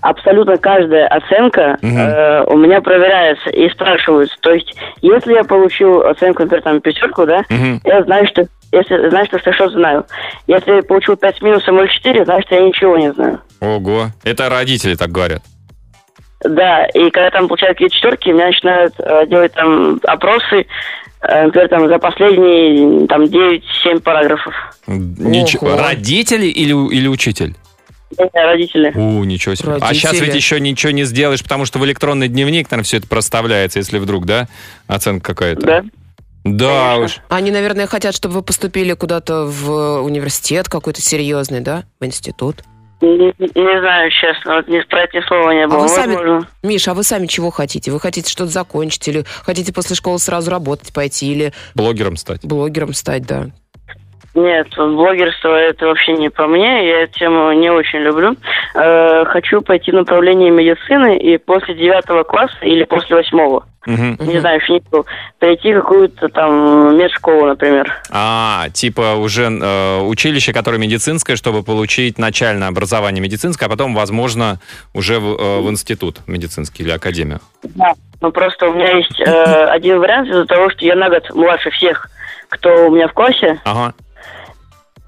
Абсолютно каждая оценка Мгм. э, у меня проверяется и спрашиваются. То есть, если я получил оценку, например, там пятерку, да, Мгм. я знаю, что если знаю, что что знаю. Если я получил 5 с минусом или 4, значит, я ничего не знаю. Ого. Это родители так говорят. Да, и когда там получают какие-то четверки, меня начинают э, делать там опросы, э, например, там за последние там 9-7 параграфов. Ничего. Ого. Родители или, или учитель? Родители. У, ничего себе. А сейчас Родители. ведь еще ничего не сделаешь, потому что в электронный дневник, наверное, все это проставляется, если вдруг, да, оценка какая-то. Да. Да Конечно. уж. Они, наверное, хотят, чтобы вы поступили куда-то в университет какой-то серьезный, да? В институт. Не, не знаю, честно, вот не про эти слова не было. вы сами- Возможно. Миша, а вы сами чего хотите? Вы хотите что-то закончить или хотите после школы сразу работать пойти или Блогером стать. блогером стать, да? Нет, блогерство это вообще не по мне, я эту тему не очень люблю. Э, хочу пойти в направление медицины и после девятого класса или после восьмого, Мгм. не знаю, еще не был, пойти в какую-то там медшколу, например. А, типа уже э, училище, которое медицинское, чтобы получить начальное образование медицинское, а потом, возможно, уже в, э, в институт медицинский или академию. Да. Ну просто у меня есть э, один вариант из-за того, что я на год младше всех, кто у меня в классе. Ага.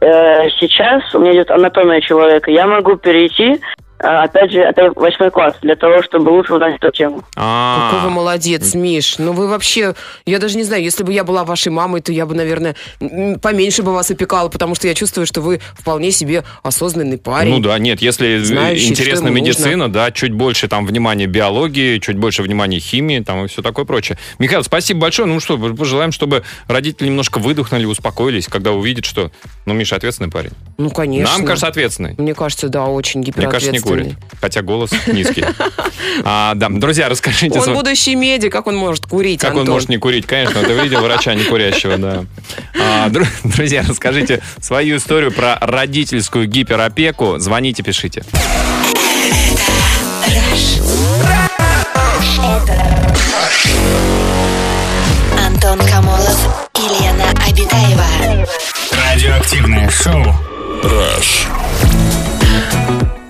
Э, сейчас у меня идет анатомия человека. Я могу перейти, э, опять же, это восьмой класс, для того, чтобы лучше узнать эту тему. А, Какой вы молодец, Миш. Ну вы вообще, я даже не знаю, если бы я была вашей мамой, то я бы, наверное, поменьше бы вас опекала, потому что я чувствую, что вы вполне себе осознанный парень. Ну да, нет, если знающий, интересна медицина, да, чуть больше там внимания биологии, чуть больше внимания химии, там и все такое прочее. Михаил, спасибо большое. Ну что, пожелаем, чтобы родители немножко выдохнули, успокоились, когда увидят, что, ну, Миша ответственный парень. Ну, конечно. Нам кажется, ответственный. Мне кажется, да, очень Мне кажется, не гиперответственный. курит. Хотя голос низкий. А, да, друзья, расскажите, Он будущий медик, как он может курить, как он может не курить. Конечно, ты видел врача не курящего, да. А, дру- друзья, расскажите свою историю про родительскую гиперопеку. Звоните, пишите. Антон Камолов и Лена Обитаева. Радиоактивное шоу.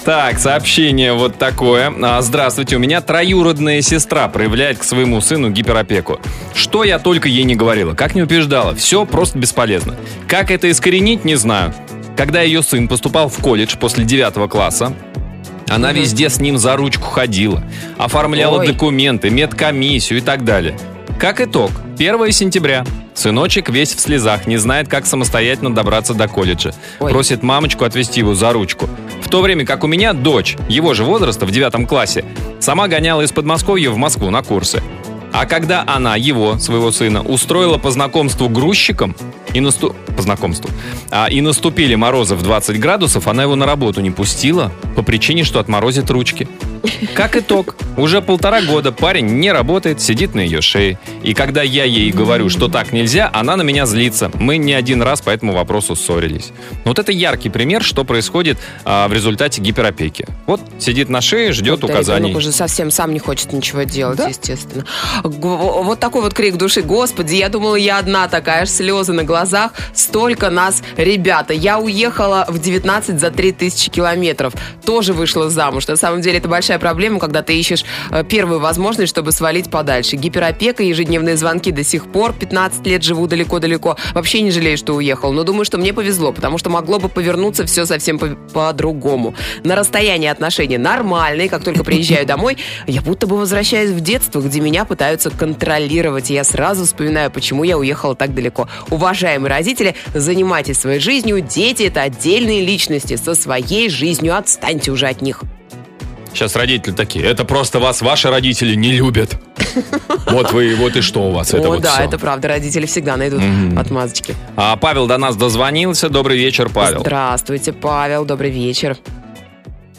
Так, сообщение вот такое. А, Здравствуйте, у меня троюродная сестра проявляет к своему сыну гиперопеку. Что я только ей не говорила, как не убеждала, все просто бесполезно. Как это искоренить, не знаю. Когда ее сын поступал в колледж после 9 класса, она везде с ним за ручку ходила, оформляла Ой. документы, медкомиссию и так далее. Как итог, 1 сентября. Сыночек весь в слезах, не знает, как самостоятельно добраться до колледжа. Ой. Просит мамочку отвезти его за ручку. В то время как у меня дочь, его же возраста, в девятом классе, сама гоняла из Подмосковья в Москву на курсы. А когда она его, своего сына, устроила по знакомству грузчиком, и насту... по знакомству, а, и наступили морозы в 20 градусов, она его на работу не пустила по причине, что отморозит ручки. Как итог, уже полтора года парень не работает, сидит на ее шее. И когда я ей говорю, что так нельзя, она на меня злится. Мы не один раз по этому вопросу ссорились. Вот это яркий пример, что происходит а, в результате гиперопеки. Вот сидит на шее, ждет Да, указаний. ребенок уже совсем сам не хочет ничего делать, естественно. Г- Вот такой вот крик души. Господи, я думала, я одна такая, аж слезы на глазах. Столько нас, ребята. Я уехала в 19 за 3000 километров. Тоже вышла замуж. На самом деле это большая проблема, когда ты ищешь э, первую возможность, чтобы свалить подальше. Гиперопека, ежедневные звонки до сих пор. 15 лет живу далеко-далеко. Вообще не жалею, что уехал. Но думаю, что мне повезло, потому что могло бы повернуться все совсем по- по-другому. На расстоянии отношения нормальные. Как только приезжаю домой, я будто бы возвращаюсь в детство, где меня пытаются контролировать. И я сразу вспоминаю, почему я уехала так далеко. Уважаемые родители, занимайтесь своей жизнью. Дети — это отдельные личности со своей жизнью. Отстаньте уже от них. Сейчас родители такие, это просто вас ваши родители не любят. Вот вы, вот и что у вас, это О, вот да, это правда. Родители всегда найдут отмазочки. А Павел до нас дозвонился. Добрый вечер, Павел. Здравствуйте, Павел. Добрый вечер.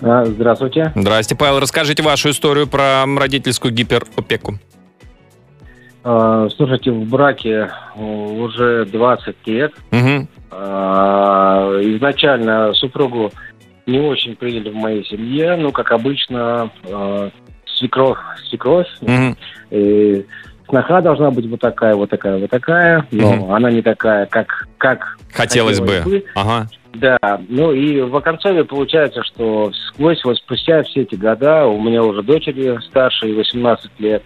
А, Здравствуйте. Здрасте, Павел. Расскажите вашу историю про родительскую гиперопеку. А, Слушайте, в браке уже 20 лет. А, Изначально супругу не очень приняли в моей семье. Ну, как обычно, э, свекровь, свекровь. Мгм. И сноха должна быть вот такая, вот такая, вот такая. Но Мгм. она не такая, как, как Хотелось бы. Ага. Да, ну и в оконцове получается, что сквозь вот спустя все эти года, у меня уже дочери старше, 18 лет,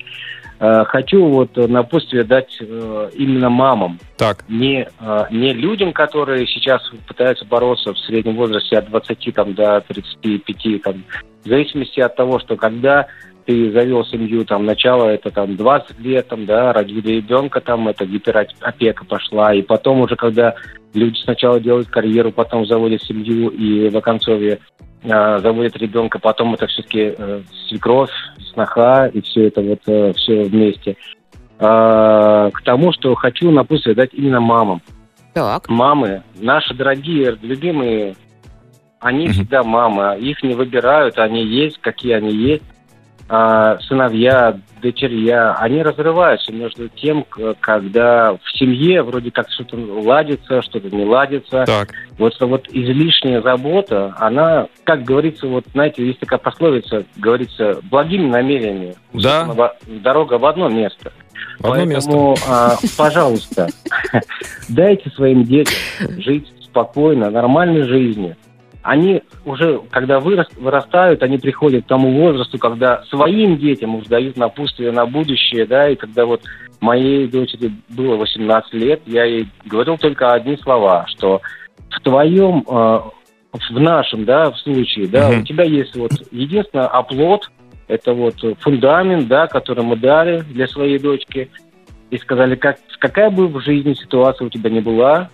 хочу вот напутствие дать э, именно мамам. Так. Не, э, не людям, которые сейчас пытаются бороться в среднем возрасте от 20 там, до 35, там, в зависимости от того, что когда ты завел семью, там, начало это там 20 лет, там, да, родили ребенка, там, это гиперопека пошла, и потом уже, когда люди сначала делают карьеру, потом заводят семью, и в оконцове э, заводят ребенка, потом это все-таки э, свекровь, сноха, и все это вот все вместе. А, к тому, что хочу напутствие дать именно мамам. Так. Мамы, наши дорогие, любимые, они всегда мамы, их не выбирают, они есть, какие они есть. А, сыновья, дочерья, они разрываются между тем, когда в семье вроде как что-то ладится, что-то не ладится. Так. Вот, вот излишняя забота, она, как говорится, вот знаете, есть такая пословица, говорится, благими намерениями. Да. Дорога в одно место. В одно Поэтому, а, пожалуйста, дайте своим детям жить спокойно, нормальной жизнью. Они уже, когда вырас- вырастают, они приходят к тому возрасту, когда своим детям уже дают напутствие на будущее, да, и когда вот моей дочери было 18 лет, я ей говорил только одни слова, что в твоем, э, в нашем, да, в случае, да, Мгм. у тебя есть вот единственное оплот, это вот фундамент, да, который мы дали для своей дочки, и сказали, как, какая бы в жизни ситуация у тебя ни была,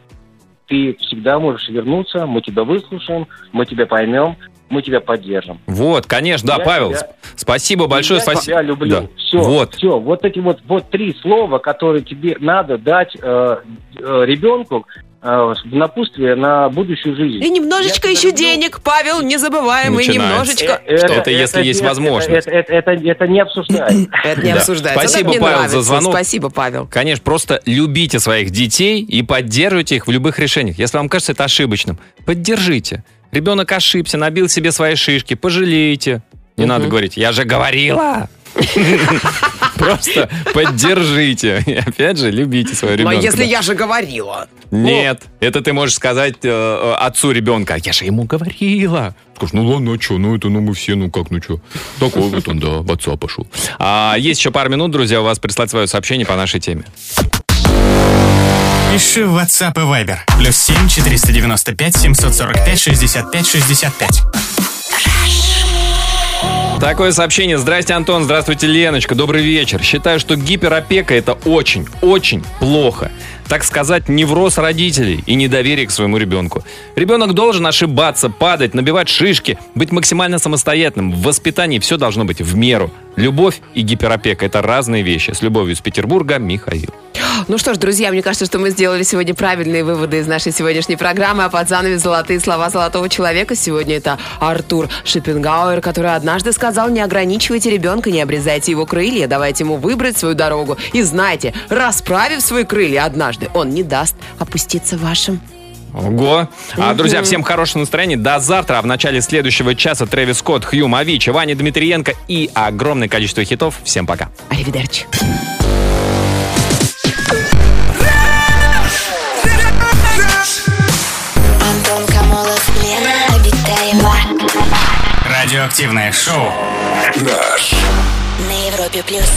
ты всегда можешь вернуться, мы тебя выслушаем, мы тебя поймем, мы тебя поддержим. Вот, конечно, да, Я Павел. тебя- сп- Спасибо большое. я спасибо. тебя люблю. Да. Все, Вот. все. Вот эти вот, вот три слова, которые тебе надо дать э, э, ребенку э, в напутствие на будущую жизнь. И немножечко Я еще люблю. денег, Павел, не забываем, и немножечко... Э, Что? Это если есть нет, возможность. Это, это, это- это не обсуждается. Это не Да. обсуждается. Спасибо, это Павел, за звонок. Спасибо, Павел. Конечно, просто любите своих детей и поддерживайте их в любых решениях. Если вам кажется это ошибочным, поддержите. Ребенок ошибся, набил себе свои шишки, пожалейте. Не Мгм. надо говорить, я же говорила. Просто поддержите. И опять же, любите своего Но ребенка. если да. я же говорила... Нет, это ты можешь сказать э, э, отцу ребенка. Я же ему говорила. Скажешь, ну ладно, а что, ну это, ну мы все, ну как, ну что. Такой вот он, да, в отца пошел. А, есть еще пару минут, друзья, у вас прислать свое сообщение по нашей теме. Пиши в WhatsApp и Viber. Плюс 7 495 745 65 65. Такое сообщение. Здрасте, Антон. Здравствуйте, Леночка. Добрый вечер. Считаю, что гиперопека это очень, очень плохо. Так сказать, невроз родителей и недоверие к своему ребенку. Ребенок должен ошибаться, падать, набивать шишки, быть максимально самостоятельным. В воспитании все должно быть в меру. Любовь и гиперопека – это разные вещи. С любовью из Петербурга, Михаил. Ну что ж, друзья, мне кажется, что мы сделали сегодня правильные выводы из нашей сегодняшней программы. А под занавес золотые слова золотого человека сегодня это Артур Шипенгауэр, который однажды сказал, не ограничивайте ребенка, не обрезайте его крылья, давайте ему выбрать свою дорогу. И знайте, расправив свои крылья однажды, он не даст опуститься вашим. Ого. А, друзья, всем хорошего настроения. До завтра. А в начале следующего часа Трэвис Скотт, Хью Мавичи, Ваня Дмитриенко и огромное количество хитов. Всем пока. Аривидерчи. Антон Камолов, Лена Обитаева. Радиоактивное шоу. На Европе плюс.